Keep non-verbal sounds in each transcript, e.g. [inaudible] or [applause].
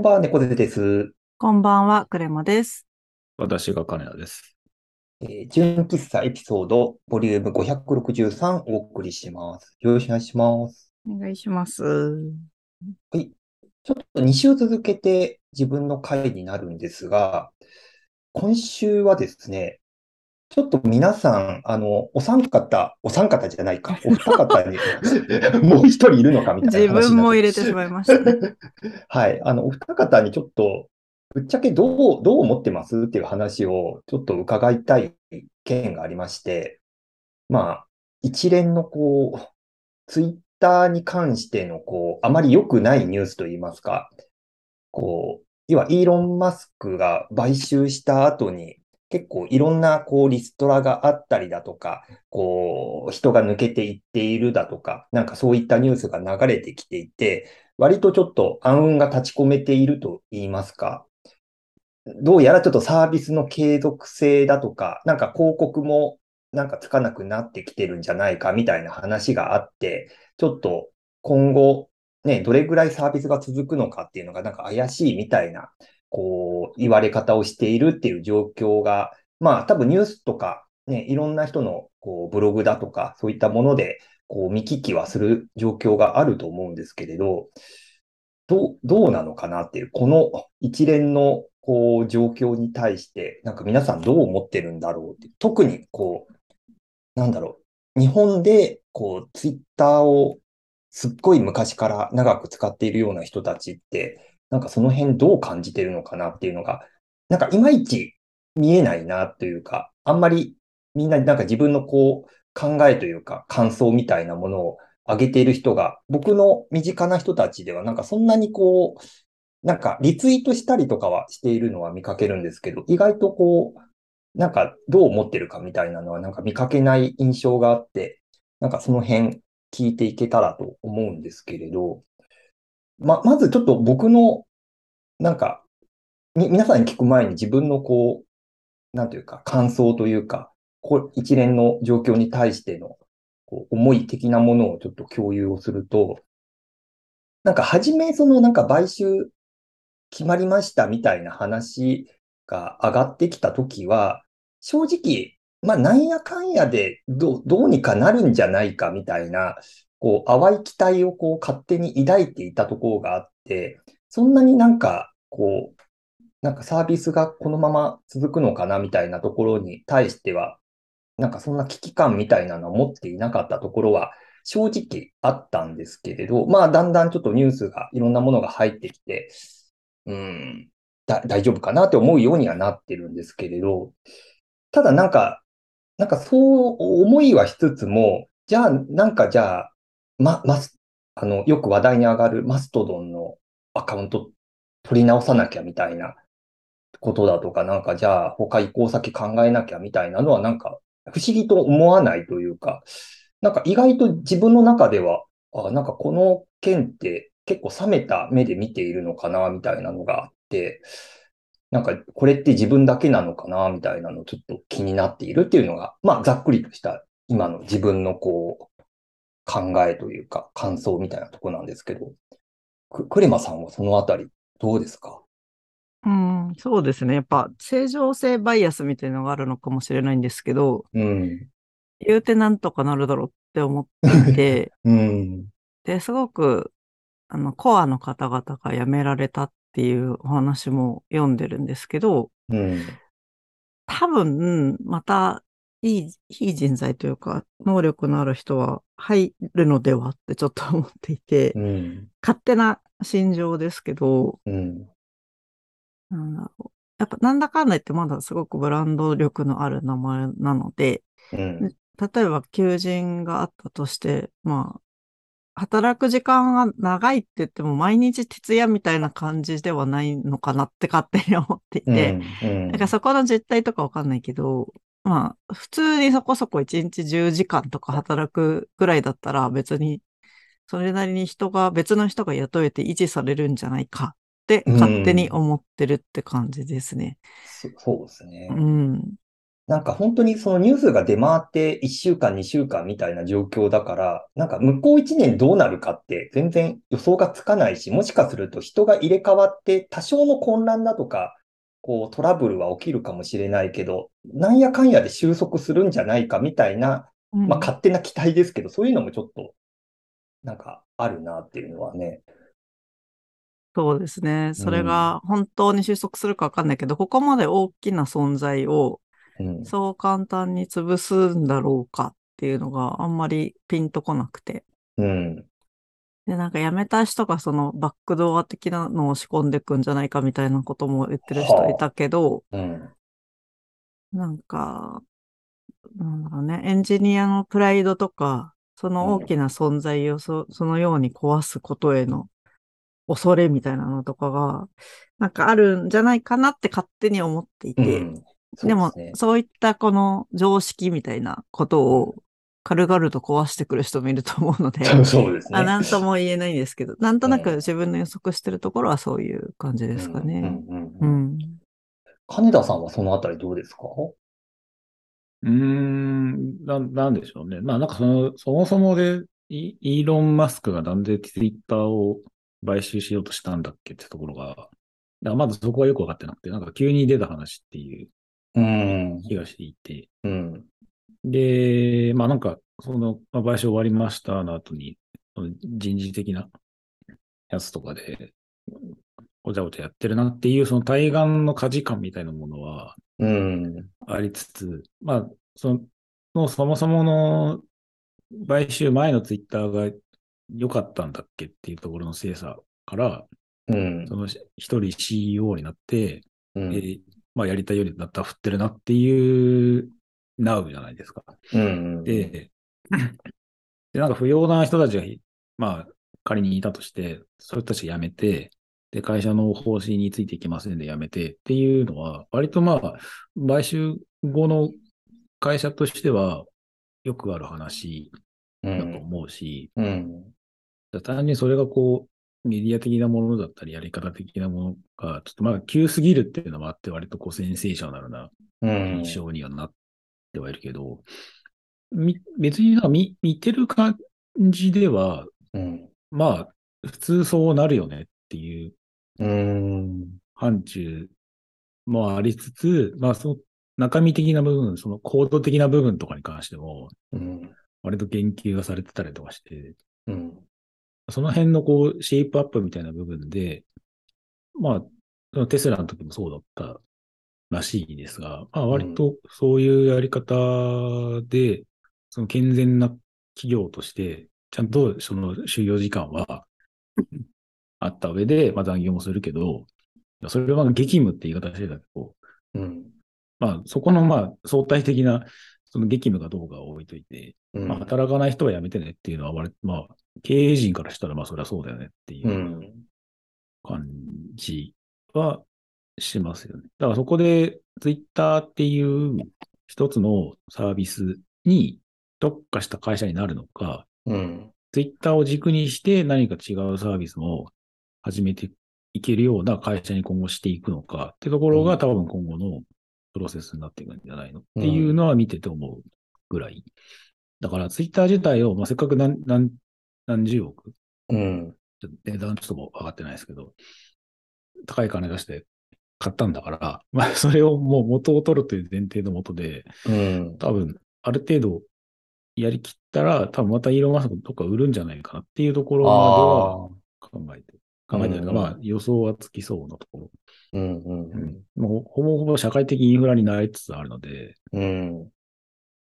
んばんは、猫背です。こんばんは、クレマです。私が金田です。えー、純喫茶エピソード、ボリューム563お送りします。よろしくお願いします。お願いします。はい。ちょっと2週続けて自分の回になるんですが、今週はですね、ちょっと皆さん、あの、お三方、お三方じゃないか、[laughs] お二方に [laughs] もう一人いるのかみたい自な話になって分も入れてしまいましたね。はい。あの、お二方にちょっと、ぶっちゃけどう、どう思ってますっていう話をちょっと伺いたい件がありまして、まあ、一連のこう、ツイッターに関してのこう、あまり良くないニュースといいますか、こう、要はイーロン・マスクが買収した後に、結構いろんなこうリストラがあったりだとか、こう人が抜けていっているだとか、なんかそういったニュースが流れてきていて、割とちょっと暗雲が立ち込めていると言いますか、どうやらちょっとサービスの継続性だとか、なんか広告もなんかつかなくなってきてるんじゃないかみたいな話があって、ちょっと今後ね、どれぐらいサービスが続くのかっていうのがなんか怪しいみたいな、こう言われ方をしているっていう状況が、まあ多分ニュースとかね、いろんな人のこうブログだとかそういったものでこう見聞きはする状況があると思うんですけれど、どう、どうなのかなっていう、この一連のこう状況に対して、なんか皆さんどう思ってるんだろうって、特にこう、なんだろう、日本でこうツイッターをすっごい昔から長く使っているような人たちって、なんかその辺どう感じてるのかなっていうのが、なんかいまいち見えないなというか、あんまりみんななんか自分のこう考えというか感想みたいなものを上げている人が、僕の身近な人たちではなんかそんなにこう、なんかリツイートしたりとかはしているのは見かけるんですけど、意外とこう、なんかどう思ってるかみたいなのはなんか見かけない印象があって、なんかその辺聞いていけたらと思うんですけれど、ま、まずちょっと僕の、なんか、み、皆さんに聞く前に自分のこう、なんというか感想というか、こ一連の状況に対してのこう思い的なものをちょっと共有をすると、なんか初めそのなんか買収決まりましたみたいな話が上がってきたときは、正直、まあなんやかんやでどう、どうにかなるんじゃないかみたいな、こう淡い期待をこう勝手に抱いていたところがあって、そんなになんかこう、なんかサービスがこのまま続くのかなみたいなところに対しては、なんかそんな危機感みたいなのを持っていなかったところは正直あったんですけれど、まあだんだんちょっとニュースがいろんなものが入ってきて、うん、大丈夫かなって思うようにはなってるんですけれど、ただなんか、なんかそう思いはしつつも、じゃあなんかじゃあ、ま、ます、あの、よく話題に上がるマストドンのアカウント取り直さなきゃみたいなことだとか、なんかじゃあ他移行先考えなきゃみたいなのはなんか不思議と思わないというか、なんか意外と自分の中では、あ、なんかこの件って結構冷めた目で見ているのかなみたいなのがあって、なんかこれって自分だけなのかなみたいなのちょっと気になっているっていうのが、まあざっくりとした今の自分のこう考えというか感想みたいなとこなんですけど、クレマさんはそのあたりどうですか？うん、そうですね。やっぱ正常性バイアスみたいなのがあるのかもしれないんですけど、うん。言うてなんとかなるだろうって思っていて、[laughs] うん。で、すごく、あの、コアの方々が辞められたっていうお話も読んでるんですけど、うん。多分、また、いい、いい人材というか、能力のある人は入るのではってちょっと思っていて、うん。勝手な心情ですけど、うん。なんだろう。やっぱなんだかんだ言ってまだすごくブランド力のある名前なので、うん。例えば求人があったとして、まあ、働く時間が長いって言っても毎日徹夜みたいな感じではないのかなって勝手に思っていて、うん。なんかそこの実態とかわかんないけど、まあ、普通にそこそこ1日10時間とか働くぐらいだったら別に、それなりに人が、別の人が雇えて維持されるんじゃないかって勝手に思ってるって感じですね。そそうですねう。ん。なんか本当にそのニュースが出回って1週間、2週間みたいな状況だから、なんか向こう1年どうなるかって全然予想がつかないし、もしかすると人が入れ替わって多少の混乱だとか、こうトラブルは起きるかもしれないけど、なんやかんやで収束するんじゃないかみたいな、うんまあ勝手な期待ですけど、そういうのもちょっと、なんかあるなっていうのはね。そうですね。それが本当に収束するかわかんないけど、ここまで大きな存在をうん。そう簡単に潰すんだろうかっていうのがあんまりピンとこなくて。うん。で、なんか辞めた人がそのバックドア的なのを仕込んでくんじゃないかみたいなことも言ってる人いたけど、うん。なんか、なんだろうね、エンジニアのプライドとか、その大きな存在をそそのように壊すことへの恐れみたいなのとかが、なんかあるんじゃないかなって勝手に思っていて、うん。でもそうすね、そういったこの常識みたいなことを軽々と壊してくる人もいると思うので、[laughs] そうですね。あなんとも言えないんですけど、なんとなうんく自分の予測してるところはそういう感じですかね。うんうんうんううんん。金田さんはそのあたりどうですか？うーん、な、なんでしょうね。まあなんかその、そもそもで、イイーロン・マスクがなんでツイッターを買収しようとしたんだっけってところが、だまずそこはよくわかってなくて、なんか急に出た話っていううん。気がしていて、うん。で、まあなんか、その、まあ、買収終わりましたの後に、人事的なやつとかで、ごちゃごちゃやってるなっていう、その対岸の価値観みたいなものはうん。ありつつ、まあ、その、そのそもそもの買収前のツイッターが良かったんだっけっていうところの精査から、うんそ。の一人 CEO になって、うんえーまあやりたいようになったら振ってるなっていう、なうじゃないですか。うん。で、で、なんか不要な人たちが、まあ、仮にいたとして、そういう人たちが辞めて、で、会社の方針についていきませんで辞めてっていうのは、割とまあ、買収後の会社としては、よくある話だと思うし、うん。単純にそれがこう、メディア的なものだったり、やり方的なものが、ちょっとまあ、急すぎるっていうのもあって、割とこう、センセーショナルなうん。印象にはなってはいるけど、み別に見見てる感じでは、うん。まあ、普通そうなるよねっていううん。範疇もありつつ、まあ、その中身的な部分、そのコード的な部分とかに関しても、うん。割と言及がされてたりとかして、うん。その辺のこう、シェイプアップみたいな部分で、まあ、テスラの時もそうだったらしいですが、まあ割とそういうやり方で、その健全な企業として、ちゃんとその就業時間はあった上で、まあ残業もするけど、それは激務って言い方してたけど、うん。まあそこのまあ相対的なその激務がどうかは置いといて、うん。まあ働かない人は辞めてねっていうのはまあ経営陣からしたらまあそれはそうだよねっていううん感じはしますよね。だからそこでツイッターっていう一つのサービスに特化した会社になるのか、うん。ツイッターを軸にして何か違うサービスも始めていけるような会社に今後していくのかってところうんが多分今後のプロセスになっていくんじゃないの？っていうのは見てて思うぐらい。だからツイッター自体を、まあ、せっかく何何何十億？うん。値段ちょっと上がってないですけど、高い金出して買ったんだから、[laughs] まあ、それをもう元を取るという前提のもとで、うん。多分、ある程度やりきったら、多分またイーロン・マスクどっか売るんじゃないかなっていうところまでは。考えて、考えてるか、うんまあ予想はつきそうなところ。うん。うん。うん。もうほぼほぼ社会的インフラになりつつあるので、うん。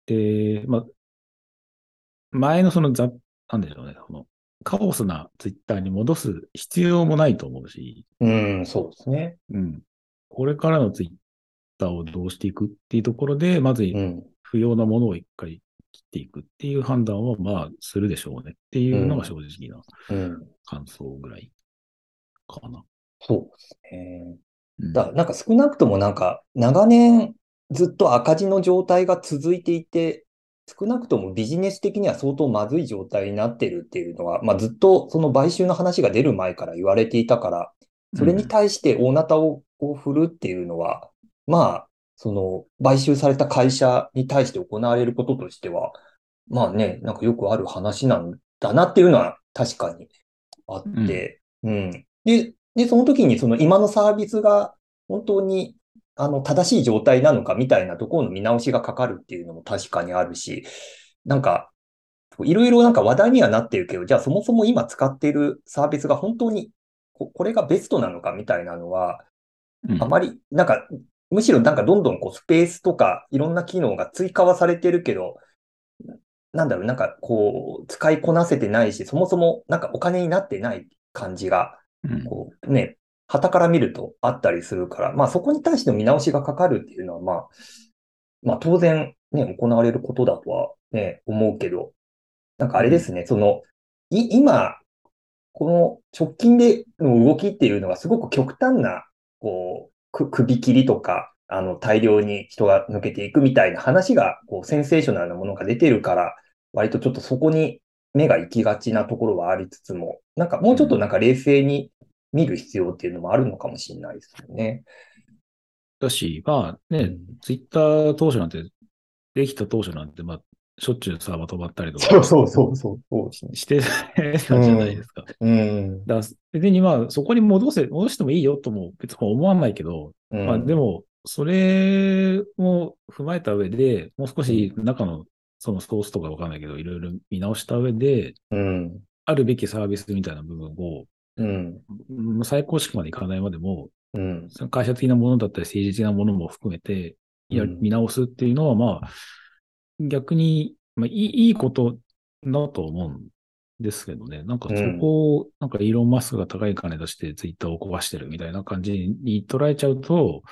で、まあ、前のそのざ、なんでしょうね、その、カオスなツイッターに戻す必要もないと思うし、うん。そうですね。うん。これからのツイッターをどうしていくっていうところで、まずうん。不要なものを一回切っていくっていう判断を、まあ、するでしょうねっていうのが正直なうん。感想ぐらいかな。そうですね。うんだなんか少なくともなんか長年ずっと赤字の状態が続いていて、少なくともビジネス的には相当まずい状態になってるっていうのは、まあずっとその買収の話が出る前から言われていたから、それに対して大なたをこう振るっていうのは、まあその、買収された会社に対して行われることとしては、まあね、なんかよくある話なんだなっていうのは確かにあって、うん。で、で、その時にその今のサービスが本当にあの正しい状態なのかみたいなところの見直しがかかるっていうのも確かにあるし、なんか、いろいろなんか話題にはなってるけど、じゃあそもそも今使っているサービスが本当にここれがベストなのかみたいなのは、うんあまり、なんか、むしろなんかどんどんこうスペースとかいろんな機能が追加はされてるけど、なんだろう、なんかこう、使いこなせてないし、そもそもなんかお金になってない感じが、うん。こうね、旗から見るとあったりするから、まあそこに対しての見直しがかかるっていうのは、まあ、まあ当然ね、行われることだとはね、思うけど、なんかあれですね、その、い、今、この直近での動きっていうのがすごく極端な、こう、く首切りとか、あの、大量に人が抜けていくみたいな話が、こう、センセーショナルなものが出てるから、割とちょっとそこに目が行きがちなところはありつつも、なんかもうちょっとなんか冷静に見る必要っていうのもあるのかもしれないですよね。だし、まあねうん、ツイッター当初なんて、できた当初なんて、まあ、しょっちゅうサーバー止まったりとかそうそうそうそう。してたじゃないですか。うん。だ別にまあ、そこに戻せ、戻してもいいよとも別に思わないけど、うんまあでも、それも踏まえた上で、もう少し中のそのソースとかわかんないけど、いろいろ見直した上で、うん。あるべきサービスみたいな部分を、うん。うん最高式までいかないまでも、うん。会社的なものだったり政治的なものも含めて、やうん見直すっていうのは、まあ、逆に、まあ、いいいいことだと思うんですけどね。なんかそこを、なんかイーロン・マスクが高い金出してツイッターを壊してるみたいな感じに捉えちゃうと、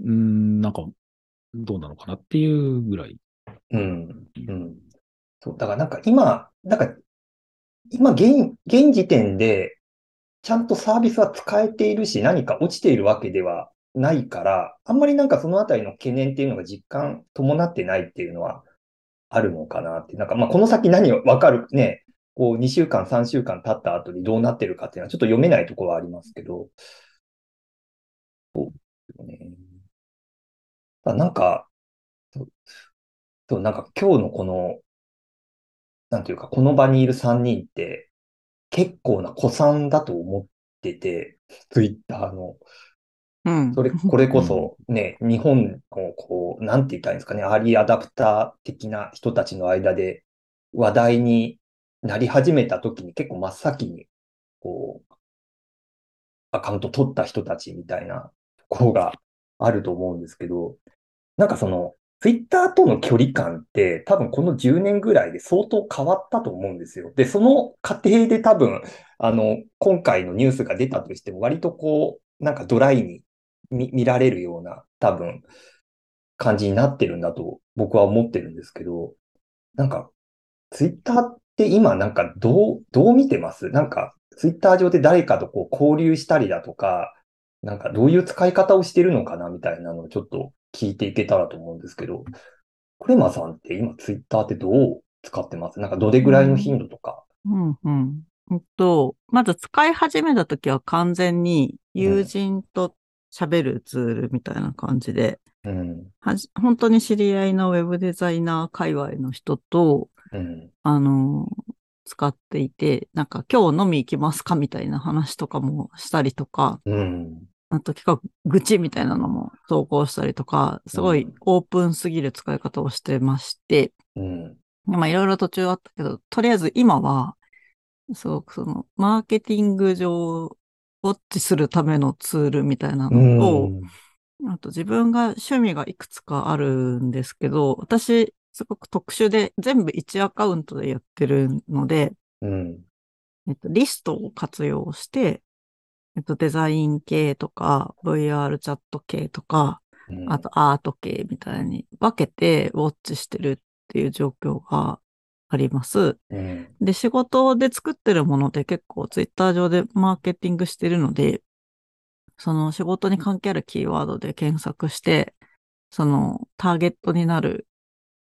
うーん、なんか、どうなのかなっていうぐらい。うん。うん。そう、だからなんか今、なんか、今現、現時点で、ちゃんとサービスは使えているし、何か落ちているわけではないから、あんまりなんかそのあたりの懸念っていうのが実感伴ってないっていうのはあるのかなって。なんかまあこの先何をわかるね、こう2週間、3週間経った後にどうなってるかっていうのはちょっと読めないところはありますけど。そうですね。なんか、そう、なんか今日のこの、なんていうか、この場にいる3人って、結構な古参だと思ってて、ツイッターの。うん。それ、[laughs] これこそね、日本のこう、なんて言ったらいいんですかね、アーリーアダプター的な人たちの間で話題になり始めた時に結構真っ先に、こう、アカウント取った人たちみたいなところがあると思うんですけど、なんかその、ツイッターとの距離感って多分この10年ぐらいで相当変わったと思うんですよ。で、その過程で多分、あの、今回のニュースが出たとしても割とこう、なんかドライに見られるような多分感じになってるんだと僕は思ってるんですけど、なんかツイッターって今なんかどう、どう見てます？なんかツイッター上で誰かとこう交流したりだとか、なんかどういう使い方をしてるのかなみたいなのをちょっと聞いていけたらと思うんですけど、クレマさんって今ツイッターってどう使ってます？なんかどれぐらいの頻度とか。うんうん。うんと、まず使い始めたときは完全に友人と喋るツールみたいな感じで、うん。本当に知り合いのウェブデザイナー界隈の人と、うん。あの、使っていて、なんか今日飲み行きますかみたいな話とかもしたりとか、うん。あと結構愚痴みたいなのも投稿したりとか、すごいうんオープンすぎる使い方をしてまして、うん。まあいろいろ途中あったけど、とりあえず今は、すごくその、マーケティング上、ウォッチするためのツールみたいなうのと、ん。あと自分が趣味がいくつかあるんですけど、私、すごく特殊で全部1アカウントでやってるので、うん。えっと、リストを活用して、えっと、デザイン系とか、VR チャット系とか、うんあとアート系みたいに分けてウォッチしてるっていう状況があります。うん。で、仕事で作ってるもので結構ツイッター上でマーケティングしてるので、その仕事に関係あるキーワードで検索して、そのターゲットになる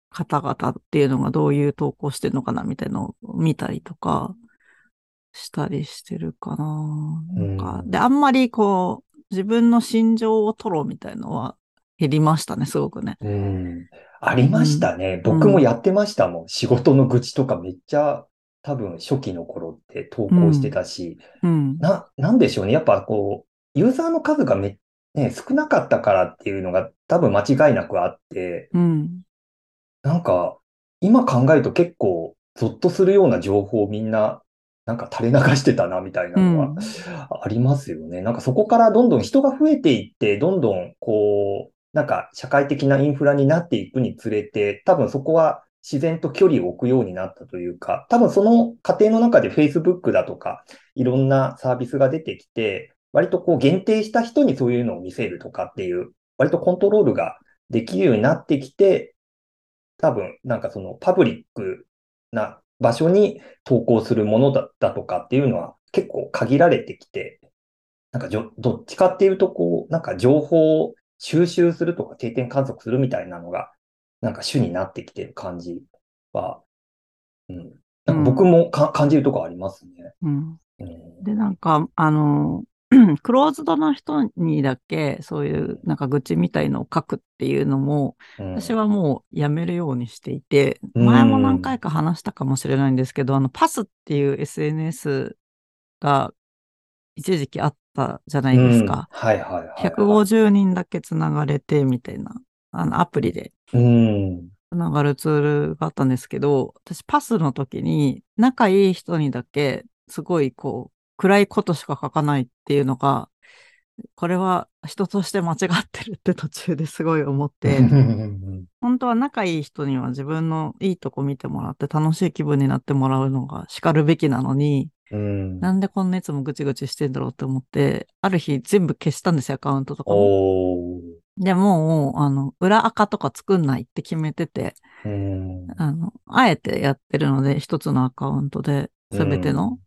方々っていうのがどういう投稿してるのかなみたいなのを見たりとかしたりしてるかな。なんかうんで、あんまりこう、自分の心情を吐露みたいのは減りましたね、すごくね。うん。ありましたね。僕もやってましたもん。仕事の愚痴とかめっちゃ多分初期の頃って投稿してたし、うん。な、なんでしょうね。やっぱこう、ユーザーの数がめ、ね、少なかったからっていうのが多分間違いなくあって、うん。なんか、今考えると結構、ゾッとするような情報をみんな、なんか垂れ流してたな、みたいなのはうんありますよね。なんかそこからどんどん人が増えていって、どんどん、こう、なんか社会的なインフラになっていくにつれて、多分そこは自然と距離を置くようになったというか、多分その過程の中で Facebook だとか、いろんなサービスが出てきて、割とこう限定した人にそういうのを見せるとかっていう、割とコントロールができるようになってきて、多分なんかそのパブリックな場所に投稿するものだだとかっていうのは結構限られてきて、なんかどっちかっていうとこう、なんか情報収集するとか定点観測するみたいなのが、なんか主になってきてる感じは、うん。なんか僕もか、感じるとこありますね。うん。うんで、なんか、あの、[clears throat] クローズドな人にだけ、そういう、なんか愚痴みたいのを書くっていうのも、うん私はもうやめるようにしていて、うん前も何回か話したかもしれないんですけど、あの、パスっていう SNS が一時期あったじゃないですか。うんはいはいはい、はい。150人だけつながれてみたいな、あの、アプリでうん。つながるツールがあったんですけど、私パスの時に仲いい人にだけすごいこう暗いことしか書かないっていうのが、これは人として間違ってるって途中ですごい思って、本当は仲いい人には自分のいいとこ見てもらって楽しい気分になってもらうのが叱るべきなのに、うん。なんでこんないつもぐちぐちしてんだろうって思って、ある日全部消したんですよ、アカウントとかも。でもう、あの、裏垢とか作んないって決めてて、うん。あの、あえてやってるので、一つのアカウントで、すべての、うん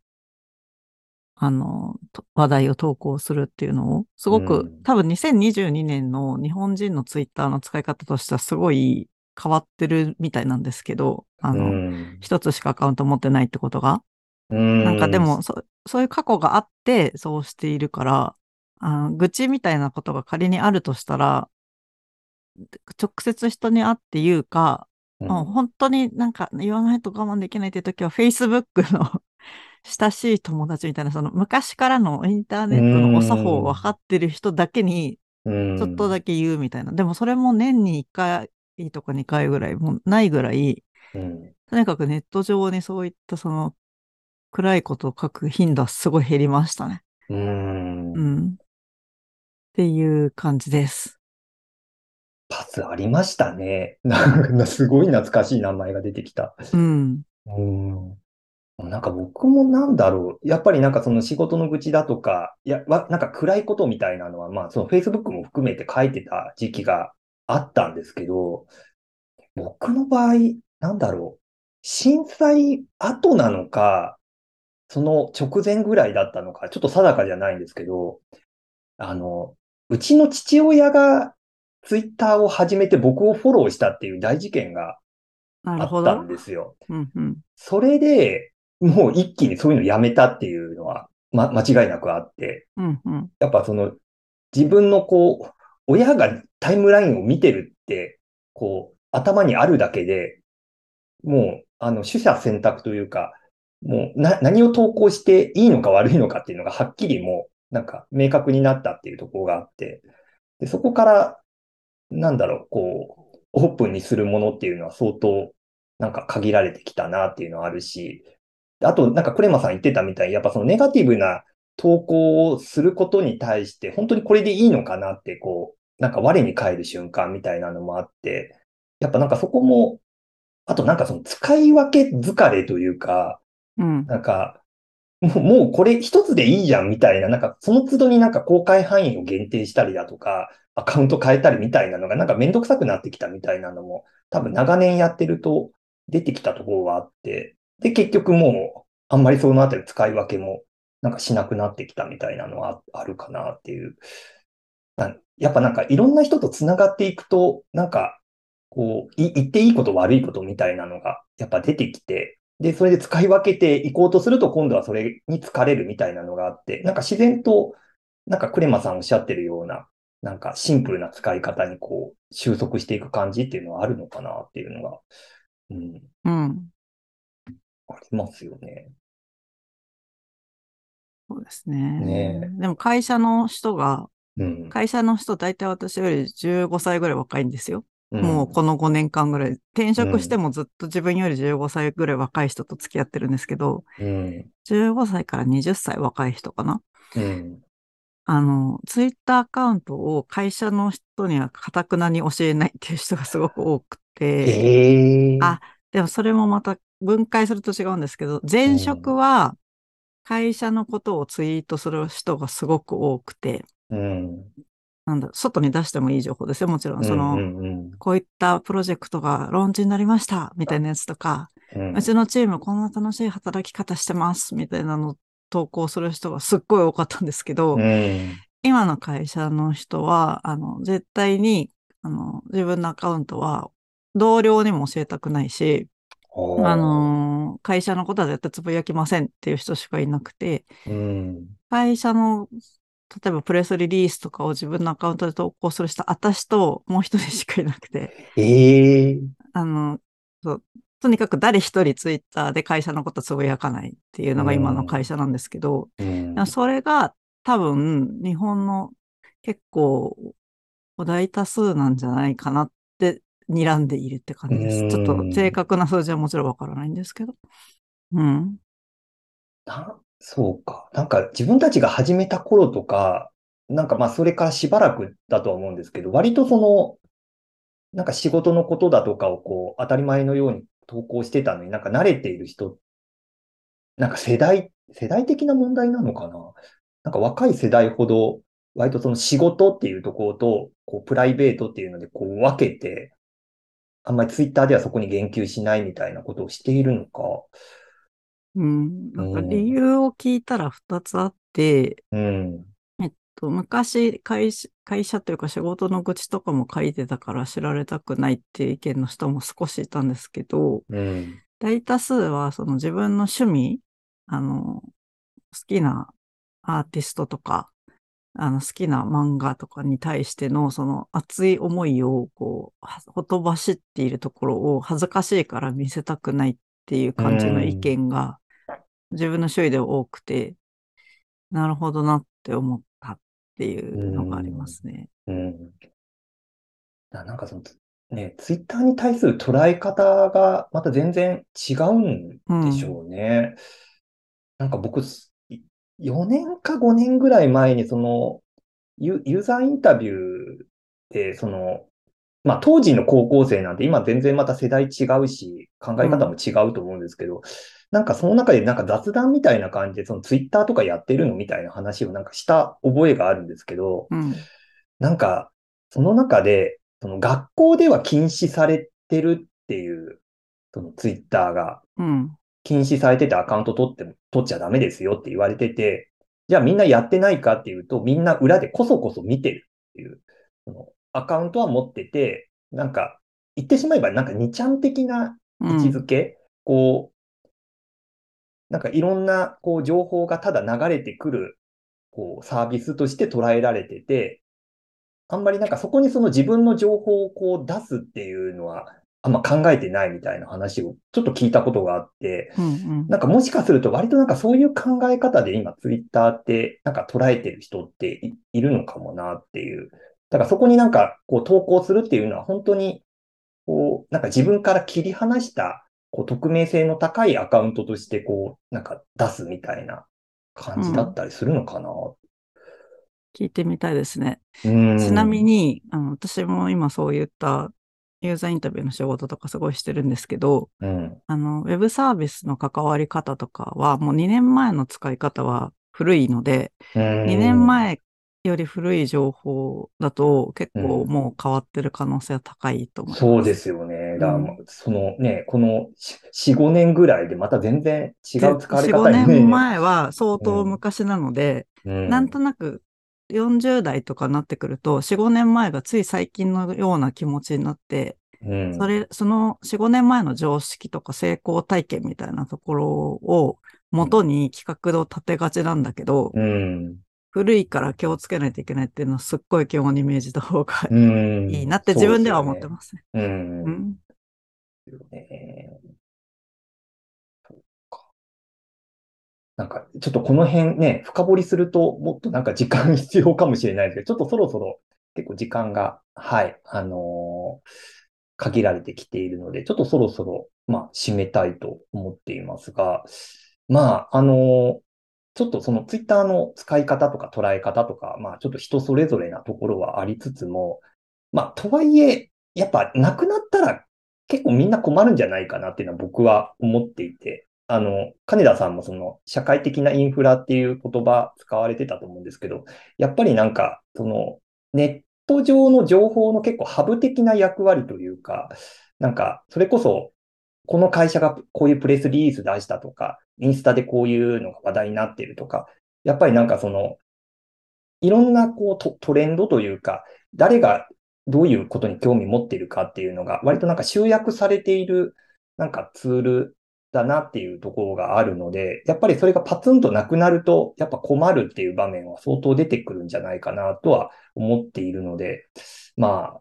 あの、と話題を投稿するっていうのを、すごく、うん。多分2022年の日本人のツイッターの使い方としてはすごい変わってるみたいなんですけど、あの、うん。一つしかアカウント持ってないってことが。うん。なんかでも、そそういう過去があって、そうしているから、あの愚痴みたいなことが仮にあるとしたら、直接人に会って言うか、うん。もう本当になんか言わないと我慢できないって時は、Facebook の親しい友達みたいな、その昔からのインターネットのお作法を分かってる人だけに、うんちょっとだけ言うみたいな。でもそれも年に1回とか2回ぐらい、もうないぐらい、うんとにかくネット上にそういったその暗いことを書く頻度はすごい減りましたね。うんうん。っていう感じです。パスありましたね。なんかすごい懐かしい名前が出てきた。うん。うん。なんか僕もなんだろう。やっぱりなんかその仕事の愚痴だとか、いや、わなんか暗いことみたいなのは、まあその Facebook も含めて書いてた時期があったんですけど、僕の場合、なんだろう。震災後なのか、その直前ぐらいだったのか、ちょっと定かじゃないんですけど、あの、うちの父親がツイッターを始めて僕をフォローしたっていう大事件があったん。ですよ。うんうん。それで、もう一気にそういうのやめたっていうのは、ま、間違いなくあって、うんうん。やっぱその、自分のこう、親がタイムラインを見てるって、こう、頭にあるだけで、もう、あの、取捨選択というか、もう、な、何を投稿していいのか悪いのかっていうのがはっきりもう、なんか、明確になったっていうところがあって、で、そこから、なんだろう、こう、オープンにするものっていうのは相当、なんか限られてきたなっていうのはあるし、あと、なんかクレマさん言ってたみたいに、やっぱそのネガティブな投稿をすることに対して、本当にこれでいいのかなって、こう、なんか我に返る瞬間みたいなのもあって、やっぱなんかそこも、あとなんかその使い分け疲れというか、うん。なんか、もうもうこれ一つでいいじゃんみたいな、なんかその都度になんか公開範囲を限定したりだとか、アカウント変えたりみたいなのがなんかめんどくさくなってきたみたいなのも、多分長年やってると出てきたところはあって、で、結局もう、あんまりそのあたり使い分けもなんかしなくなってきたみたいなのはあるかなっていう。やっぱなんかいろんな人と繋がっていくと、なんか、こう、言っていいこと悪いことみたいなのがやっぱ出てきて、で、それで使い分けていこうとすると今度はそれに疲れるみたいなのがあって、なんか自然と、なんかクレマさんおっしゃってるような、なんかシンプルな使い方にこう収束していく感じっていうのはあるのかなっていうのが、うん、うん。ありますよね。そうですね。ねでも会社の人が、うん。会社の人大体私より15歳ぐらい若いんですよ。うんもうこの5年間ぐらい。転職してもずっと自分より15歳ぐらい若い人と付き合ってるんですけど、うん。15歳から20歳若い人かな。うん。あの、ツイッターアカウントを会社の人にはかたくなに教えないっていう人がすごく多くて、ええあでもそれもまた分解すると違うんですけど、前職は会社のことをツイートする人がすごく多くて、うん。なんだ、外に出してもいい情報ですよ。もちろん、その、うんうんこういったプロジェクトがローンチになりました、みたいなやつとか、うん。うちのチームこんな楽しい働き方してます、みたいなのを投稿する人がすっごい多かったんですけど、うん。今の会社の人は、あの、絶対に、あの、自分のアカウントは同僚にも教えたくないし、あ、のー会社のことは絶対つぶやきませんっていう人しかいなくて、うん。会社の、例えばプレスリリースとかを自分のアカウントで投稿する人、私ともう一人しかいなくて、ええあの、そうとにかく誰一人ツイッターで会社のことつぶやかないっていうのが今の会社なんですけど、うん。それが多分日本の結構大多数なんじゃないかなって睨んでいるって感じです。ちょっと正確な数字はもちろんわからないんですけど。うん。な、そうか。なんか自分たちが始めた頃とか、なんかまあそれからしばらくだとは思うんですけど、割とその、なんか仕事のことだとかをこう当たり前のように投稿してたのになんか慣れている人、なんか世代、世代的な問題なのかな？なんか若い世代ほど、割とその仕事っていうところと、こうプライベートっていうのでこう分けて、あんまりツイッターではそこに言及しないみたいなことをしているのか。うん。なんかうん理由を聞いたら2つあって、うん。えっと、昔会社、会社というか仕事の愚痴とかも書いてたから知られたくないっていう意見の人も少しいたんですけど、うん。大多数はその自分の趣味、あの、好きなアーティストとか、あの好きな漫画とかに対してのその熱い思いをこう、はほとばしっているところを恥ずかしいから見せたくないっていう感じの意見が自分の周囲では多くて、なるほどなって思ったっていうのがありますね。うん。ななんかその、ね、ツイッターに対する捉え方がまた全然違うんでしょうね。なんか僕、4年か5年ぐらい前にその、ユユーザーインタビューで、その、まあ当時の高校生なんて今全然また世代違うし、考え方も違うと思うんですけど、なんかその中でなんか雑談みたいな感じで、そのツイッターとかやってるのみたいな話をなんかした覚えがあるんですけど、うん。なんか、その中で、その学校では禁止されてるっていう、そのツイッターがうん。禁止されててアカウント取っても、取っちゃダメですよって言われてて、じゃあみんなやってないかっていうと、みんな裏でこそこそ見てるっていう、そのアカウントは持ってて、なんか、言ってしまえばなんか2ちゃん的な位置づけ、こう、なんかいろんなこう情報がただ流れてくるこうサービスとして捉えられてて、あんまりなんかそこにその自分の情報をこう出すっていうのはあんま考えてないみたいな話をちょっと聞いたことがあって、うん。うん。なんかもしかすると割となんかそういう考え方で今ツイッターってなんか捉えてる人っていいるのかもなっていう。だからそこになんかこう投稿するっていうのは本当にこうなんか自分から切り離したこう匿名性の高いアカウントとしてこうなんか出すみたいな感じだったりするのかな。聞いてみたいですね。うんちなみ、に、あの、私も今そういったユーザーインタビューの仕事とかすごいしてるんですけど、うん、あの、ウェブサービスの関わり方とかは、もう2年前の使い方は古いので、2 2年前より古い情報だと結構うん。もう変わってる可能性は高いと思います。そうですよね。だそのね、この4、5年ぐらいでまた全然違う使われ4、方に5年前は相当昔なので、うん。なんとなく40代とかになってくると、4、5年前がつい最近のような気持ちになって、うんそれ、その4、5年前の常識とか成功体験みたいなところを元に企画を立てがちなんだけど、うん。古いから気をつけないといけないっていうのはすっごい基本に銘じた方がうん。いいなって自分では思ってすます。うん。なんか、ちょっとこの辺ね、深掘りすると、もっとなんか時間必要かもしれないですけど、ちょっとそろそろ結構時間が、はい、あのー限られてきているので、ちょっとそろそろ、まあ、締めたいと思っていますが、まあ、あのーちょっとそのツイッターの使い方とか捉え方とか、まあ、ちょっと人それぞれなところはありつつも、まあ、とはいえ、やっぱなくなったら結構みんな困るんじゃないかなっていうのは僕は思っていて、あの、金田さんもその社会的なインフラっていう言葉使われてたと思うんですけど、やっぱりなんか、そのネット上の情報の結構ハブ的な役割というか、なんか、それこそ、この会社がこういうプレスリリース出したとか、インスタでこういうのが話題になってるとか、やっぱりなんかその、いろんなこうトレンドというか、誰がどういうことに興味持ってるかっていうのが、割となんか集約されている、なんかツールだなっていうところがあるので、やっぱりそれがパツンとなくなると、やっぱ困るっていう場面は相当出てくるんじゃないかなとは思っているので、ま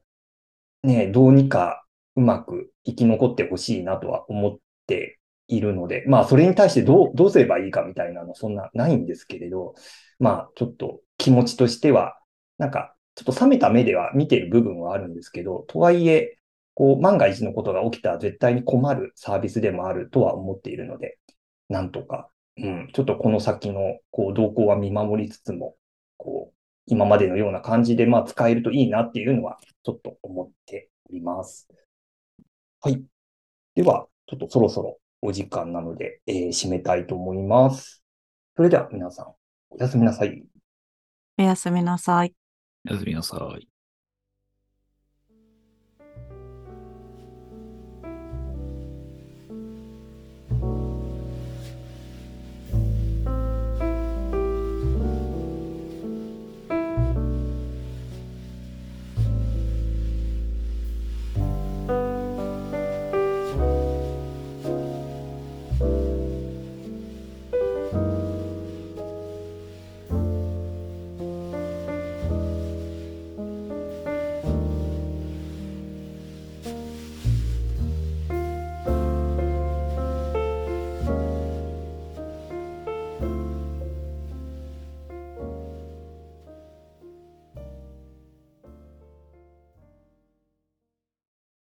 あ、ね、どうにかうまく生き残ってほしいなとは思っているので、まあ、それに対してどう、どうすればいいかみたいなの、そんなないんですけれど、まあ、ちょっと気持ちとしては、なんか、ちょっと冷めた目では見てる部分はあるんですけど、とはいえ、こう、万が一のことが起きたら絶対に困るサービスでもあるとは思っているので、なんとか、うん、ちょっとこの先の、こう、動向は見守りつつも、こう、今までのような感じで、まあ、使えるといいなっていうのは、ちょっと思っております。はい。では、ちょっとそろそろお時間なので、えー締めたいと思います。それでは皆さん、おやすみなさい。おやすみなさい。おやすみなさい。